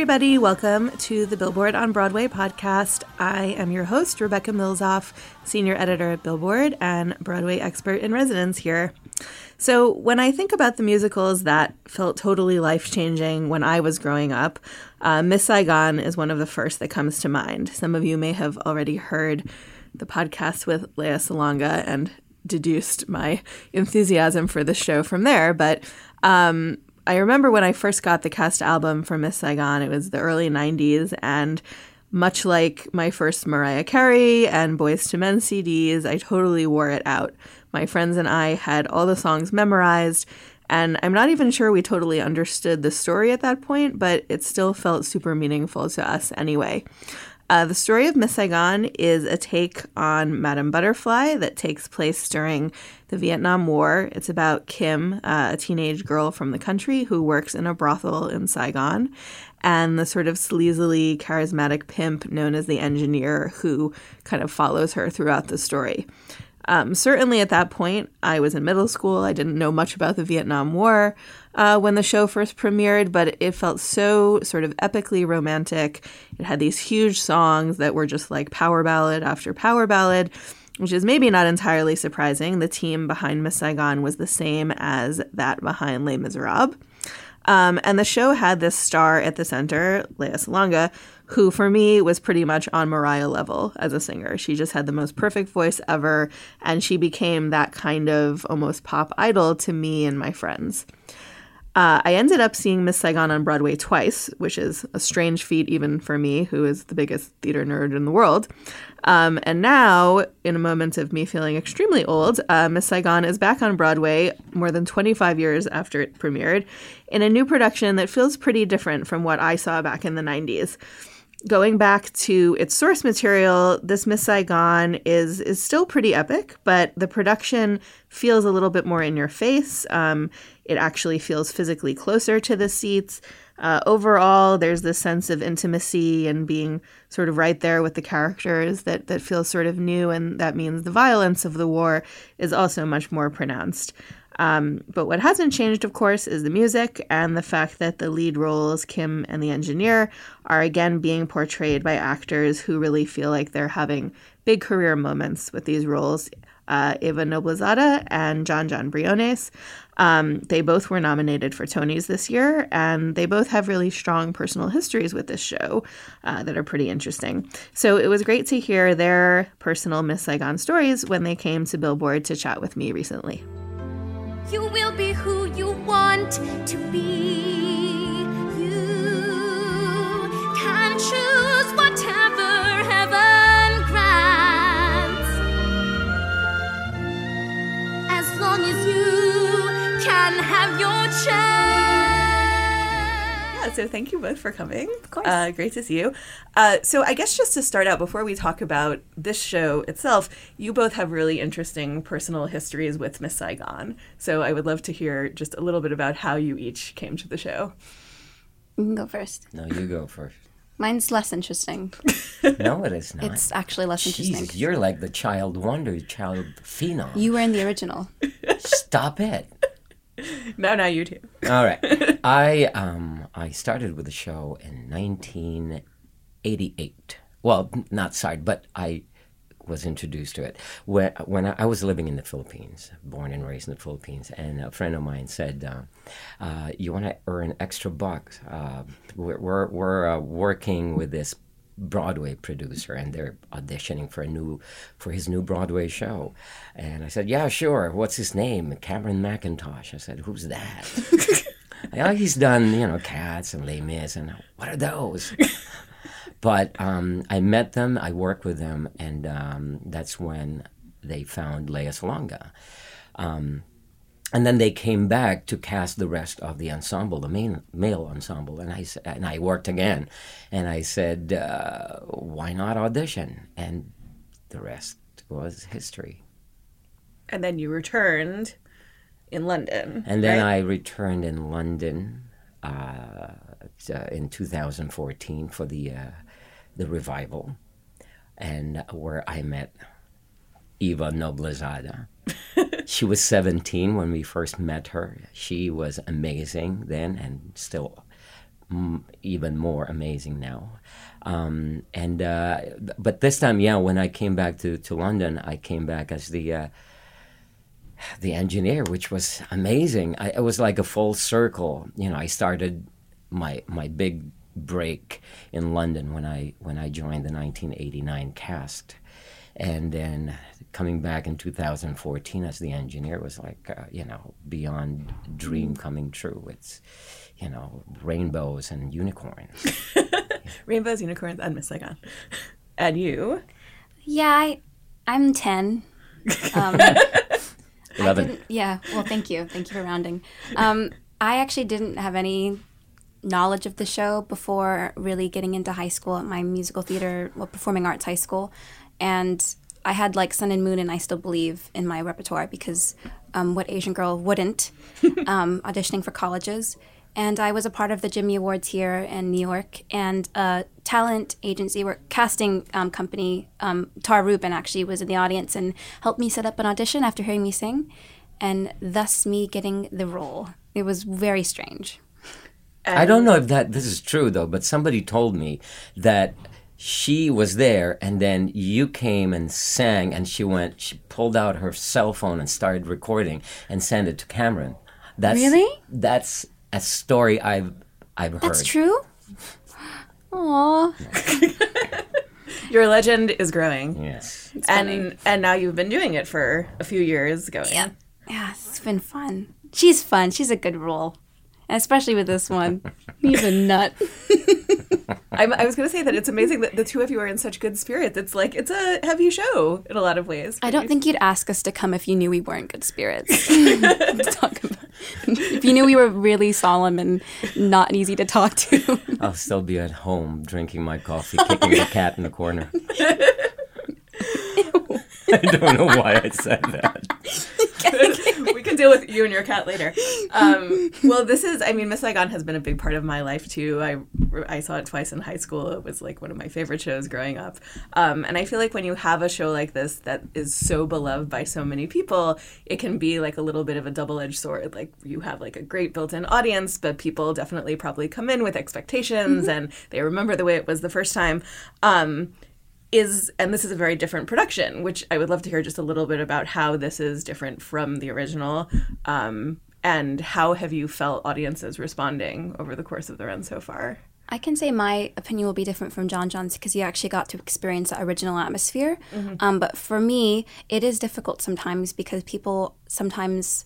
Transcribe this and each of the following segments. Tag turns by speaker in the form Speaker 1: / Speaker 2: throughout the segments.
Speaker 1: Everybody. Welcome to the Billboard on Broadway podcast. I am your host, Rebecca Milzoff, senior editor at Billboard and Broadway expert in residence here. So, when I think about the musicals that felt totally life changing when I was growing up, uh, Miss Saigon is one of the first that comes to mind. Some of you may have already heard the podcast with Lea Salonga and deduced my enthusiasm for the show from there. But um, I remember when I first got the cast album for Miss Saigon, it was the early 90s, and much like my first Mariah Carey and Boyz II Men CDs, I totally wore it out. My friends and I had all the songs memorized, and I'm not even sure we totally understood the story at that point, but it still felt super meaningful to us anyway. Uh, the story of Miss Saigon is a take on Madame Butterfly that takes place during the Vietnam War. It's about Kim, uh, a teenage girl from the country who works in a brothel in Saigon, and the sort of sleazily charismatic pimp known as the engineer who kind of follows her throughout the story. Um, certainly at that point, I was in middle school. I didn't know much about the Vietnam War uh, when the show first premiered, but it felt so sort of epically romantic. It had these huge songs that were just like power ballad after power ballad, which is maybe not entirely surprising. The team behind Miss Saigon was the same as that behind Les Miserables. Um, and the show had this star at the center, Lea Salonga, who for me was pretty much on Mariah level as a singer. She just had the most perfect voice ever, and she became that kind of almost pop idol to me and my friends. Uh, I ended up seeing Miss Saigon on Broadway twice, which is a strange feat even for me, who is the biggest theater nerd in the world. Um, and now, in a moment of me feeling extremely old, uh, Miss Saigon is back on Broadway more than 25 years after it premiered in a new production that feels pretty different from what I saw back in the 90s going back to its source material, this Miss Saigon is is still pretty epic, but the production feels a little bit more in your face. Um, it actually feels physically closer to the seats. Uh, overall, there's this sense of intimacy and being sort of right there with the characters that that feels sort of new, and that means the violence of the war is also much more pronounced. Um, but what hasn't changed, of course, is the music and the fact that the lead roles, Kim and the engineer, are again being portrayed by actors who really feel like they're having big career moments with these roles. Uh, Eva Noblezada and John John Briones. Um, they both were nominated for Tonys this year, and they both have really strong personal histories with this show uh, that are pretty interesting. So it was great to hear their personal Miss Saigon stories when they came to Billboard to chat with me recently.
Speaker 2: You will be who you want to be. You can choose whatever heaven grants. As long as you can have your chance.
Speaker 1: Yeah, so thank you both for coming. Of course. Uh, great to see you. Uh, so, I guess just to start out, before we talk about this show itself, you both have really interesting personal histories with Miss Saigon. So, I would love to hear just a little bit about how you each came to the show.
Speaker 3: You can go first.
Speaker 4: No, you go first.
Speaker 3: Mine's less interesting.
Speaker 4: No, it is not.
Speaker 3: It's actually less interesting.
Speaker 4: Jesus, you're like the child wonder, child phenom.
Speaker 3: You were in the original.
Speaker 4: Stop it.
Speaker 1: No, now you too.
Speaker 4: All right. I um I started with the show in 1988. Well, not started, but I was introduced to it when when I, I was living in the Philippines, born and raised in the Philippines, and a friend of mine said, uh, uh, "You want to earn extra bucks? Uh, we're we're, we're uh, working with this." Broadway producer, and they're auditioning for a new for his new Broadway show. And I said, "Yeah, sure. What's his name?" Cameron Mackintosh. I said, "Who's that?" oh, he's done, you know, Cats and Les Mis, and what are those? but um, I met them, I worked with them, and um, that's when they found Lea Salonga. Um, and then they came back to cast the rest of the ensemble, the main male ensemble, and I and I worked again, and I said, uh, "Why not audition?" And the rest was history.
Speaker 1: And then you returned in London.
Speaker 4: And then
Speaker 1: right?
Speaker 4: I returned in London uh, in 2014 for the uh, the revival, and where I met Eva Noblezada. she was 17 when we first met her. She was amazing then, and still mm, even more amazing now. Um, and uh, but this time, yeah, when I came back to, to London, I came back as the uh, the engineer, which was amazing. I, it was like a full circle. You know, I started my my big break in London when I when I joined the 1989 cast, and then coming back in 2014 as the engineer was like uh, you know beyond dream coming true. It's you know rainbows and unicorns.
Speaker 1: Rainbows, Unicorns, and Miss Saigon. And you?
Speaker 3: Yeah, I, I'm 10. Um,
Speaker 4: Eleven.
Speaker 3: yeah, well, thank you. Thank you for rounding. Um, I actually didn't have any knowledge of the show before really getting into high school at my musical theater, well, performing arts high school. And I had like Sun and Moon and I Still Believe in my repertoire because um, what Asian girl wouldn't um, auditioning for colleges. And I was a part of the Jimmy Awards here in New York and a talent agency, or casting um, company. Um, Tara Rubin actually was in the audience and helped me set up an audition after hearing me sing, and thus me getting the role. It was very strange.
Speaker 4: I don't know if that this is true though, but somebody told me that she was there and then you came and sang and she went she pulled out her cell phone and started recording and sent it to Cameron. That's
Speaker 3: Really?
Speaker 4: That's a story I've I've heard.
Speaker 3: That's true. Aw,
Speaker 1: Your legend is growing.
Speaker 4: Yes.
Speaker 1: and and now you've been doing it for a few years going.
Speaker 3: yeah, yeah, it's been fun. She's fun. She's a good role, and especially with this one. He's a nut.
Speaker 1: I'm, I was going to say that it's amazing that the two of you are in such good spirits. It's like it's a heavy show in a lot of ways.
Speaker 3: I don't think you'd ask us to come if you knew we weren't good spirits. Talk about- if you knew we were really solemn and not easy to talk to.
Speaker 4: I'll still be at home drinking my coffee, kicking the cat in the corner. I don't know why I said that.
Speaker 1: we can deal with you and your cat later. Um, well, this is, I mean, Miss Saigon has been a big part of my life too. I, I saw it twice in high school. It was like one of my favorite shows growing up. Um, and I feel like when you have a show like this that is so beloved by so many people, it can be like a little bit of a double edged sword. Like you have like a great built in audience, but people definitely probably come in with expectations and they remember the way it was the first time. Um, is and this is a very different production which i would love to hear just a little bit about how this is different from the original um, and how have you felt audiences responding over the course of the run so far
Speaker 3: I can say my opinion will be different from John John's because you actually got to experience that original atmosphere. Um, but for me, it is difficult sometimes because people sometimes,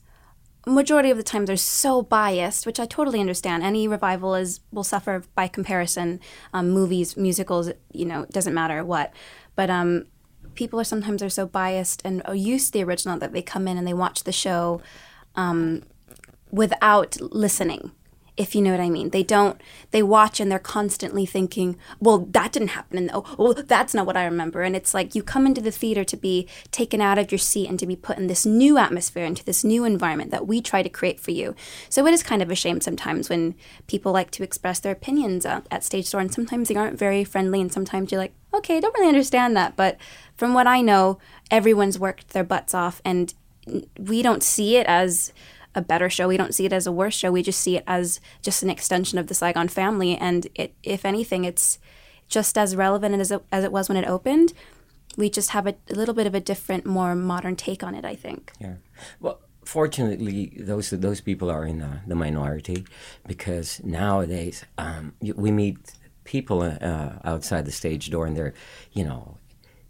Speaker 3: majority of the time, they're so biased, which I totally understand. Any revival is will suffer by comparison. Um, movies, musicals, you know, doesn't matter what. But um, people are sometimes are so biased and used to the original that they come in and they watch the show without listening if you know what i mean. They don't they watch and they're constantly thinking well that didn't happen and oh, oh that's not what i remember. And it's like you come into the theater to be taken out of your seat and to be put in this new atmosphere into this new environment that we try to create for you. So it is kind of a shame sometimes when people like to express their opinions at, at stage door and sometimes they aren't very friendly and sometimes you're like okay i don't really understand that. But from what i know everyone's worked their butts off and we don't see it as a better show. We don't see it as a worse show. We just see it as just an extension of the Saigon family. And it, if anything, it's just as relevant as it, as it was when it opened. We just have a, a little bit of a different, more modern take on it, I think.
Speaker 4: Yeah. Well, fortunately, those those people are in the, the minority because nowadays um, we meet people uh, outside the stage door and they're, you know,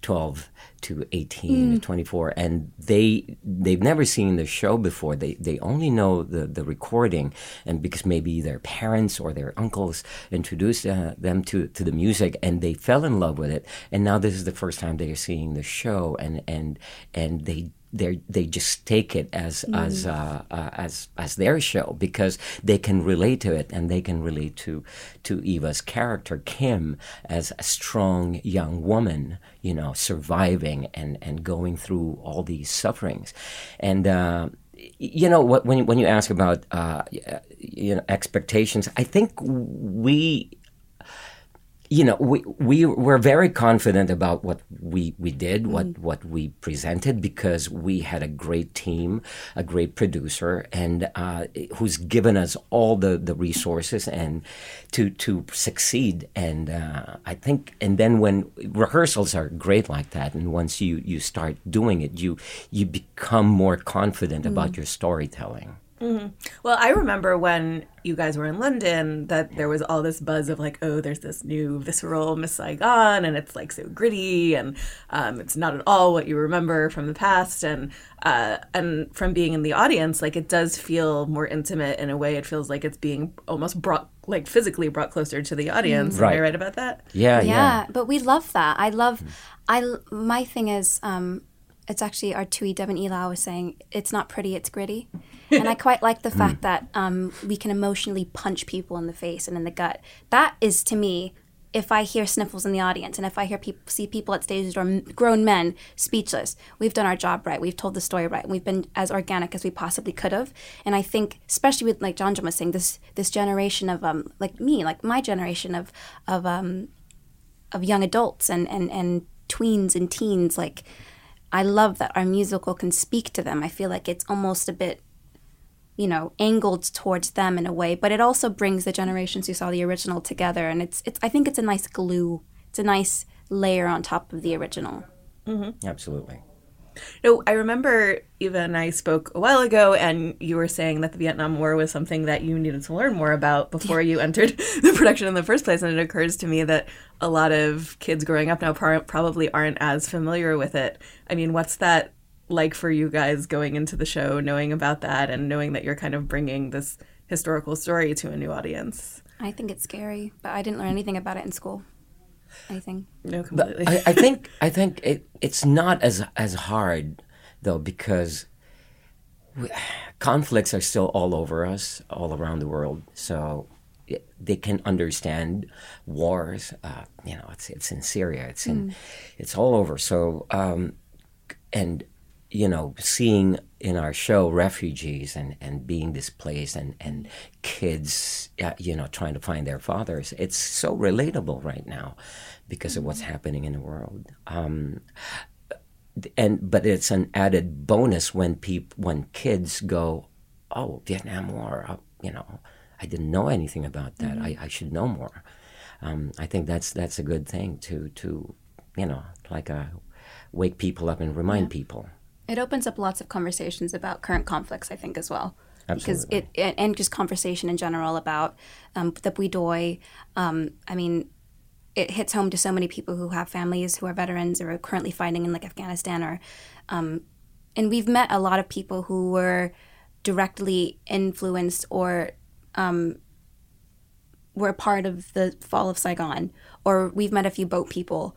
Speaker 4: 12 to 18 mm. 24 and they they've never seen the show before they they only know the the recording and because maybe their parents or their uncles introduced uh, them to to the music and they fell in love with it and now this is the first time they are seeing the show and and and they they they just take it as mm. as uh, uh, as as their show because they can relate to it and they can relate to to Eva's character Kim as a strong young woman, you know, surviving and and going through all these sufferings, and. Uh, you know when when you ask about uh, you know expectations, I think we you know, we we were very confident about what we we did, mm what what we presented, because we had a great team, a great producer, and uh, who's given us all the, the resources and to to succeed. And uh, I think, and then when rehearsals are great like that, and once you you start doing it, you you become more confident mm about your storytelling.
Speaker 1: Mm-hmm. Well, I remember when you guys were in London that there was all this buzz of like, oh, there's this new visceral Miss Saigon, and it's like so gritty, and um, it's not at all what you remember from the past, and uh, and from being in the audience, like it does feel more intimate in a way. It feels like it's being almost brought, like physically brought closer to the audience. Right. Am I right about that?
Speaker 4: Yeah, yeah.
Speaker 3: Yeah, but we love that. I love. I my thing is. Um, it's actually our Tui Devon Ela was saying it's not pretty, it's gritty. and I quite like the fact that um, we can emotionally punch people in the face and in the gut. That is to me, if I hear sniffles in the audience and if I hear people see people at stage door, grown men speechless, we've done our job right. We've told the story right. And we've been as organic as we possibly could have. And I think, especially with like John John was saying, this this generation of um like me, like my generation of of um of young adults and and and tweens and teens, like I love that our musical can speak to them. I feel like it's almost a bit, you know, angled towards them in a way, but it also brings the generations who saw the original together, and it's it's. I think it's a nice glue. It's a nice layer on top of the original.
Speaker 4: Mm-hmm. Absolutely.
Speaker 1: No, I remember Eva and I spoke a while ago, and you were saying that the Vietnam War was something that you needed to learn more about before you entered the production in the first place. And it occurs to me that a lot of kids growing up now probably aren't as familiar with it. I mean, what's that like for you guys going into the show, knowing about that, and knowing that you're kind of bringing this historical story to a new audience?
Speaker 3: I think it's scary, but I didn't learn anything about it in school anything.
Speaker 1: No, completely.
Speaker 4: I, I, think I think it, it's not as as hard though because we, conflicts are still all over us, all around the world. So it, they can understand wars. Uh, you know, it's it's in Syria. It's in mm. it's all over. So um, and you know, seeing in our show refugees and, and being displaced and, and kids, uh, you know, trying to find their fathers, it's so relatable right now because of what's mm-hmm. happening in the world. Um, and but it's an added bonus when people when kids go, oh, Vietnam War, uh, you know, I didn't know anything about that. Mm-hmm. I, I should know more. Um, I think that's that's a good thing to to you know like a uh, wake people up and remind yeah. people.
Speaker 3: It opens up lots of conversations about current conflicts, I think, as well.
Speaker 4: Absolutely.
Speaker 3: Because it, and just conversation in general about um, the Bui Doi. Um, I mean, it hits home to so many people who have families who are veterans or are currently fighting in like Afghanistan or, um, and we've met a lot of people who were directly influenced or um, were part of the fall of Saigon, or we've met a few boat people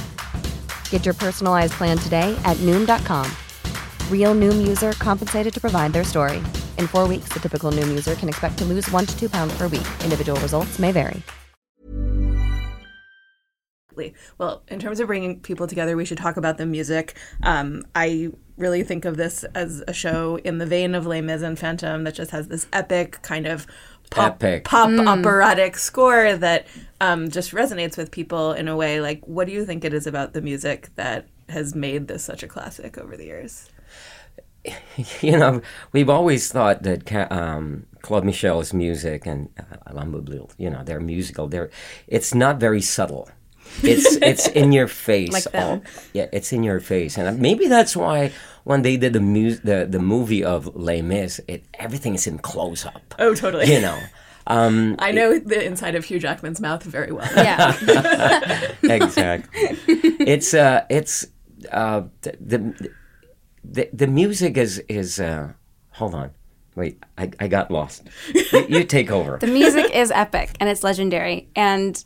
Speaker 5: Get your personalized plan today at Noom.com. Real Noom user compensated to provide their story. In four weeks, the typical Noom user can expect to lose one to two pounds per week. Individual results may vary.
Speaker 1: Well, in terms of bringing people together, we should talk about the music. Um, I really think of this as a show in the vein of Les Mis and Phantom that just has this epic kind of pop,
Speaker 4: Epic.
Speaker 1: pop operatic score that um, just resonates with people in a way. Like, what do you think it is about the music that has made this such a classic over the years?
Speaker 4: you know, we've always thought that um, Claude Michel's music and uh, Alain Boublil, you know, they're musical. They're it's not very subtle. It's it's in your face.
Speaker 1: Like them.
Speaker 4: all- yeah, it's in your face, and maybe that's why when they did the mu- the the movie of Les Mis, it everything is in close up.
Speaker 1: Oh, totally.
Speaker 4: You know. Um,
Speaker 1: I know the inside of Hugh Jackman's mouth very well.
Speaker 3: Yeah.
Speaker 4: exactly. it's uh, it's uh, the, the the music is is. Uh, hold on, wait, I, I got lost. You, you take over.
Speaker 3: the music is epic and it's legendary. And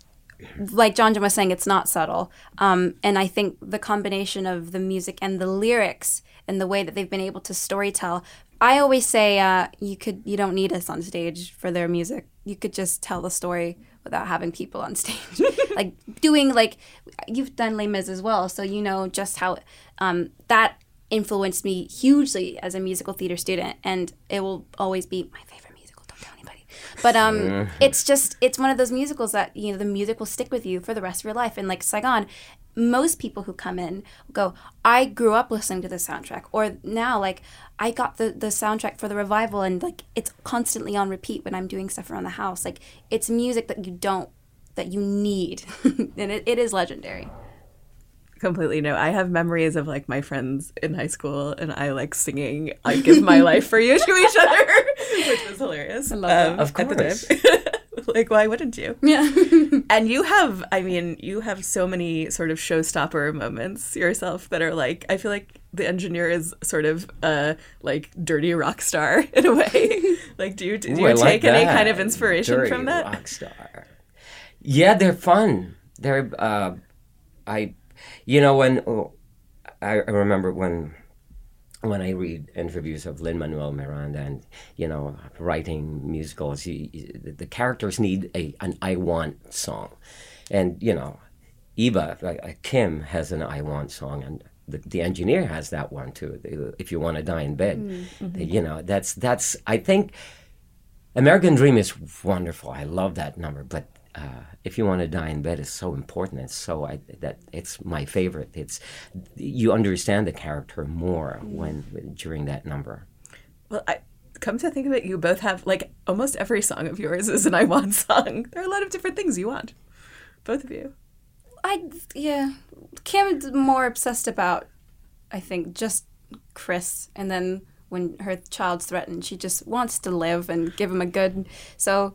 Speaker 3: like John Jim was saying, it's not subtle. Um, and I think the combination of the music and the lyrics and the way that they've been able to storytell. I always say uh, you could you don't need us on stage for their music. You could just tell the story without having people on stage. like doing like you've done Les Mis as well, so you know just how um, that influenced me hugely as a musical theater student, and it will always be my favorite musical. Don't tell anybody. But um, it's just it's one of those musicals that you know the music will stick with you for the rest of your life. And like Saigon, most people who come in go, I grew up listening to the soundtrack, or now like I got the the soundtrack for the revival, and like it's constantly on repeat when I'm doing stuff around the house. Like it's music that you don't that you need, and it, it is legendary.
Speaker 1: completely no i have memories of like my friends in high school and i like singing i give my life for you to each other which was hilarious I
Speaker 3: love um, that.
Speaker 4: Of course.
Speaker 1: like why wouldn't you
Speaker 3: Yeah.
Speaker 1: and you have i mean you have so many sort of showstopper moments yourself that are like i feel like the engineer is sort of a like dirty rock star in a way like do you do
Speaker 4: Ooh,
Speaker 1: you
Speaker 4: I like
Speaker 1: take any kind of inspiration
Speaker 4: Dirty
Speaker 1: from that
Speaker 4: rock star. Yeah, they're fun. They're uh, I, you know, when oh, I, I remember when when I read interviews of Lin Manuel Miranda and you know writing musicals, you, you- the- characters need a an I want song, and you know, Eva like, uh, Kim has an I want song and. The, the engineer has that one too. The- If you want to die in bed, you know that's that's. I think American Dream is wonderful. I love that number, but uh, if you want to die in bed is so important. It's so I, that it's my favorite. It's you understand the character more when during that number.
Speaker 1: Well, I come to think of it, you both have like almost every song of yours is an I want song. There are a lot of different things you want, both of you.
Speaker 3: I yeah, Kim's more obsessed about, I think, just Chris, and then when her child's threatened, she just wants to live and give him a good. So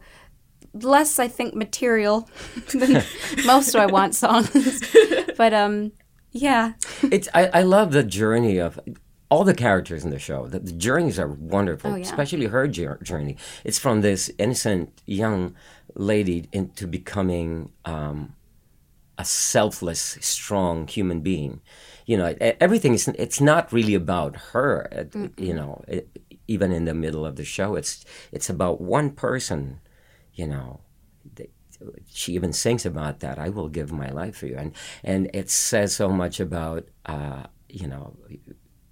Speaker 3: less, I think, material than most I want songs, but um, yeah,
Speaker 4: It's I, I love the journey of all the characters in the show. The, the journeys are wonderful,
Speaker 3: Oh, yeah.
Speaker 4: especially her journey. It's from this innocent young lady into becoming um, a selfless, strong human being. You know, everything is. It's not really about her. uh, You know, it, even in the middle of the show, it's it's about one person. You know, she even sings about that. I will give my life for you, and and it says so much about uh, you know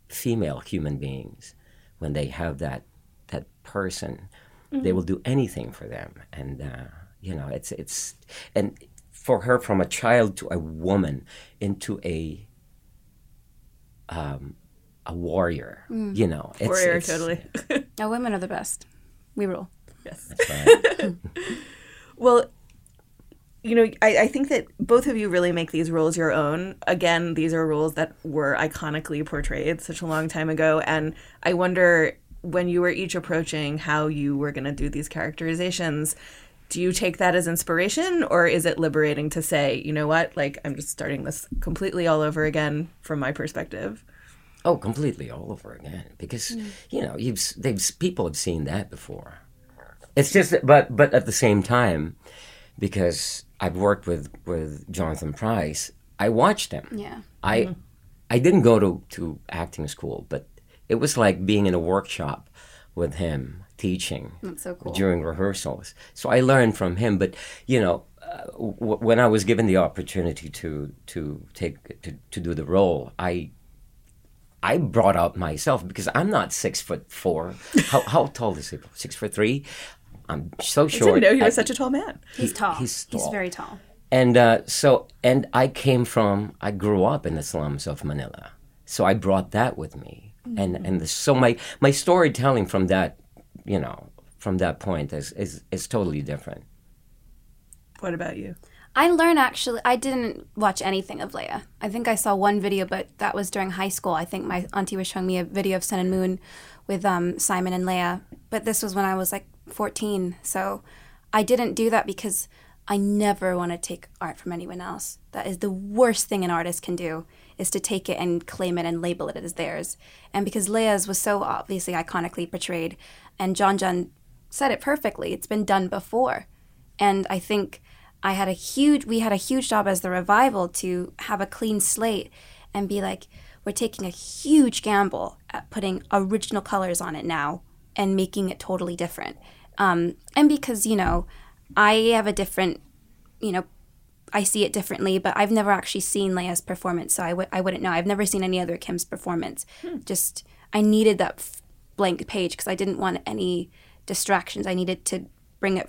Speaker 4: female human beings when they have that that person, they will do anything for them, and uh, you know it's it's and for her from a child to a woman into a um, a warrior, you know, it's,
Speaker 1: Warrior,
Speaker 4: it's-
Speaker 1: totally.
Speaker 3: no, women are the best. We rule.
Speaker 1: Yes. Well, you know, I, I think that both of you really make these roles your own. Again, these are roles that were iconically portrayed such a long time ago. And I wonder when you were each approaching how you were going to do these characterizations, do you take that as inspiration or is it liberating to say, you know what, like I'm just starting this completely all over again from my perspective?
Speaker 4: Oh, completely all over again because mm. you know you've they've people have seen that before. It's just but but at the same time, because I've worked with with Jonathan Pryce, I watched him.
Speaker 3: Yeah.
Speaker 4: I I didn't go to to acting school, but it was like being in a workshop with him teaching
Speaker 3: That's so cool.
Speaker 4: during rehearsals. So I learned from him. But you know, uh, w- when I was given the opportunity to to take to, to do the role, I I brought out myself because I'm not six foot four. How how tall is he? Six foot three. I'm so
Speaker 1: I
Speaker 4: short.
Speaker 1: didn't know he was
Speaker 4: I-
Speaker 1: such a tall man.
Speaker 3: He's tall.
Speaker 4: he's tall.
Speaker 3: He's very tall.
Speaker 4: and uh, so, and I came from, I grew up in the slums of Manila. So I brought that with me. And, and the, so my, my storytelling from that, you know, from that point is, is, is totally different.
Speaker 1: What about you?
Speaker 3: I learned actually. I didn't watch anything of Lea. I think I saw one video, but that was during high school. I think my auntie was showing me a video of Sun and Moon with um, Simon and Lea. But this was when I was like 14. So I didn't do that because I never want to take art from anyone else. That is the worst thing an artist can do is to take it and claim it and label it as theirs. And because Lea's was so obviously iconically portrayed, and John John said it perfectly. It's been done before. And I think I had a huge, we had a huge job as the revival to have a clean slate and be like, we're taking a huge gamble at putting original colors on it now and making it totally different. Um, and because, you know, I have a different, you know, I see it differently, but I've never actually seen Lea's performance, so I w- I wouldn't know. I've never seen any other Kim's performance. Just, I needed that f- blank page because I didn't want any distractions. I needed to bring it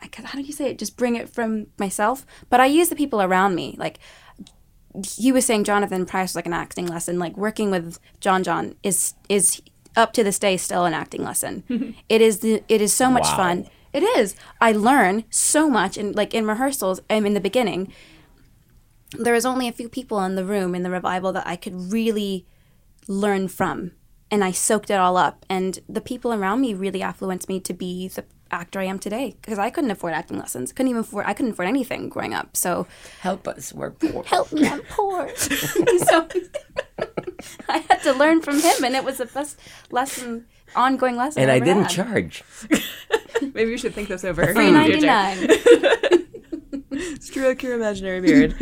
Speaker 3: I how do you say it? Just bring it from myself. But I use the people around me. Like he was saying, Jonathan Pryce was like an acting lesson. Like working with John John is is up to this day still an acting lesson. it is the, it is so much
Speaker 4: Wow.
Speaker 3: fun. It is. I learn so much, and like in rehearsals, and in the beginning, there was only a few people in the room in the revival that I could really learn from and I soaked it all up and the people around me really influenced me to be the actor I am today because I couldn't afford acting lessons couldn't even afford I couldn't afford anything growing up so
Speaker 4: Help us, we're poor.
Speaker 3: help me I'm poor so I had to learn from him and it was the best lesson ongoing lesson
Speaker 4: And I
Speaker 3: ever
Speaker 4: didn't
Speaker 3: had.
Speaker 4: charge.
Speaker 1: Maybe you should think this over.
Speaker 3: Three
Speaker 1: in the mm.
Speaker 3: ninety
Speaker 1: future.
Speaker 3: nine.
Speaker 1: Stroke your imaginary beard.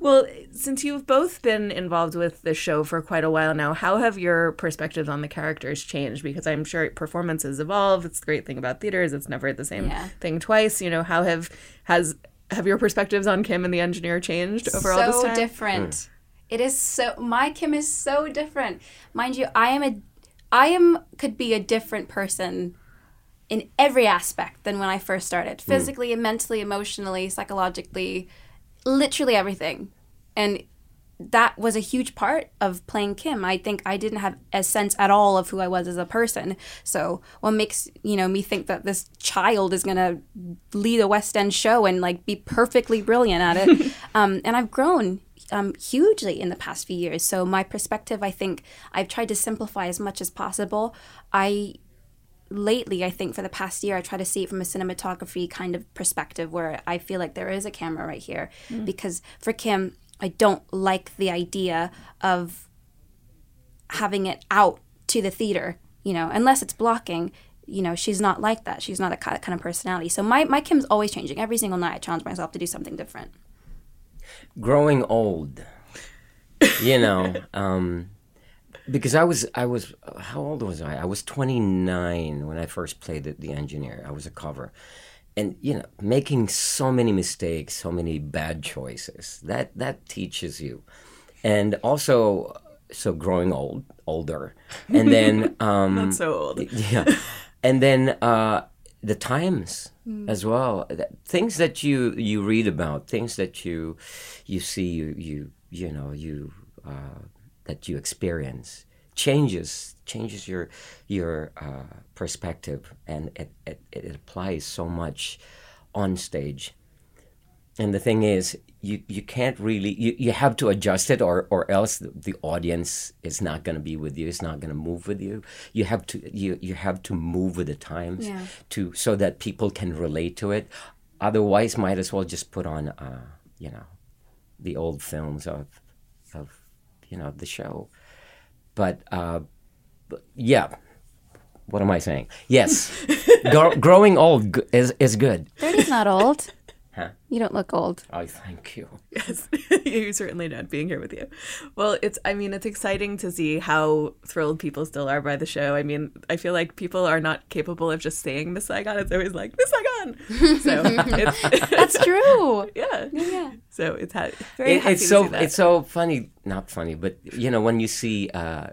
Speaker 1: well, since you've both been involved with the show for quite a while now, how have your perspectives on the characters changed? Because I'm sure performances evolve. It's the great thing about theater is it's never the same
Speaker 3: Yeah.
Speaker 1: thing twice. You know, how have has have your perspectives on Kim and the engineer changed over all this
Speaker 3: so
Speaker 1: time?
Speaker 3: different. Hmm. It is so my Kim is so different. Mind you, I am a I am could be a different person in every aspect than when I first started. Physically, mentally, emotionally, psychologically, literally everything. And that was a huge part of playing Kim. I think I didn't have a sense at all of who I was as a person. So what makes you know me think that this child is gonna lead a West End show and like be perfectly brilliant at it? um, and I've grown um, hugely in the past few years. So my perspective, I think, I've tried to simplify as much as possible. I lately, I think for the past year, I try to see it from a cinematography kind of perspective where I feel like there is a camera right here. Because for Kim, I don't like the idea of having it out to the theater, you know, unless it's blocking. You know, she's not like that. She's not a kind of personality. So my, my Kim's always changing. Every single night, I challenge myself to do something different.
Speaker 4: Growing old you know um, because i was i was how old was i? I was 29 when i first played the, the engineer. I was a cover. And you know making so many mistakes so many bad choices that that teaches you. And also so growing old older. And then um
Speaker 1: Not so old.
Speaker 4: yeah. And then uh the times as well. Things that you you read about things that you you see you you you know you uh, that you experience changes changes your your uh, perspective. And it, it it applies so much on stage and the thing is, you, you can't really you, you have to adjust it or, or else the, the audience is not going to be with you it's not going to move with you you have to you, you have to move with the times
Speaker 3: Yeah.
Speaker 4: to so that people can relate to it otherwise might as well just put on uh, you know the old films of of you know the show but uh, but yeah what am I saying? Yes, Gro- growing old g- is is good.
Speaker 3: 30's not old.
Speaker 4: Huh?
Speaker 3: You don't look old.
Speaker 4: Oh, thank you.
Speaker 1: Yes, you certainly don't being here with you. Well, it's I mean it's exciting to see how thrilled people still are by the show. I mean, I feel like people are not capable of just saying Miss Saigon. It's always like Miss Saigon. So it's,
Speaker 3: That's true.
Speaker 1: yeah,
Speaker 3: Yeah.
Speaker 1: So it's ha- very
Speaker 4: It-
Speaker 1: happy
Speaker 4: it's
Speaker 1: to
Speaker 4: so
Speaker 1: see that.
Speaker 4: it's so funny not funny but you know when you see uh,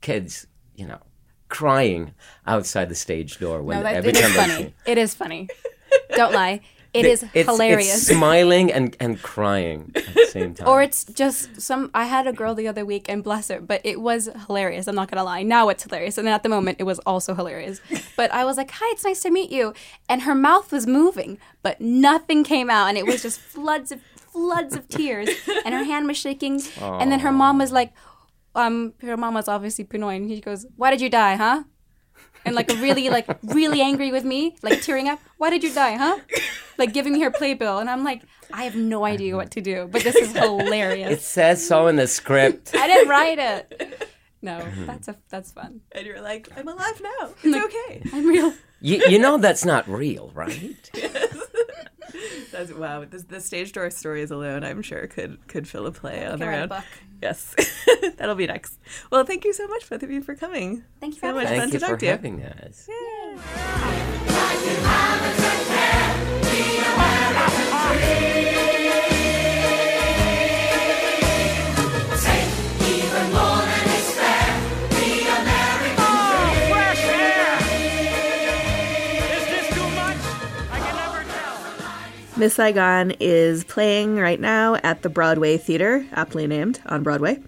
Speaker 4: kids you know crying outside the stage door when
Speaker 3: No, that,
Speaker 4: every
Speaker 3: it is
Speaker 4: time they
Speaker 3: funny. It is funny. Don't lie. It is
Speaker 4: it's,
Speaker 3: hilarious.
Speaker 4: it's smiling and, and crying at the same time
Speaker 3: or it's just some. I had a girl the other week, and bless her, but it was hilarious. I'm not gonna lie. Now it's hilarious, and then at the moment it was also hilarious. But I was like, "Hi, it's nice to meet you," and her mouth was moving, but nothing came out, and it was just floods of floods of tears, and her hand was shaking, and then her mom was like, "Um, her mom was obviously Pinoy, and he goes, "Why did you die, huh?" And like really, like really angry with me, like tearing up. Why did you die, huh? Like giving me her playbill, and I'm like, I have no idea what to do, but this is hilarious.
Speaker 4: it says so in the script
Speaker 3: I didn't write it. No, that's a that's fun.
Speaker 1: and you're like, I'm alive now. It's okay.
Speaker 3: I'm real.
Speaker 4: you, you know that's not real right
Speaker 1: That's wow. This, the stage door stories alone, I'm sure, could could fill a play on
Speaker 3: Can
Speaker 1: their own.
Speaker 3: book.
Speaker 1: Yes, that'll be next. Well, thank you so much, both of you, for coming.
Speaker 3: Thank you
Speaker 1: so
Speaker 3: having
Speaker 1: much
Speaker 3: us.
Speaker 1: fun
Speaker 4: thank you
Speaker 1: to
Speaker 4: for
Speaker 1: to you.
Speaker 4: having us
Speaker 6: fresh
Speaker 1: Miss Saigon is playing right now at the Broadway Theater, aptly named, on Broadway.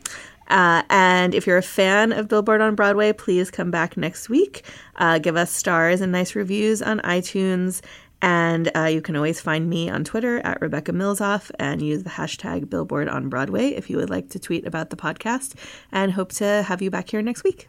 Speaker 1: Uh, and if you're a fan of Billboard on Broadway, please come back next week. Uh, give us stars and nice reviews on iTunes. And uh, you can always find me on Twitter at Rebecca Milzoff and use the hashtag Billboard on Broadway if you would like to tweet about the podcast. And hope to have you back here next week.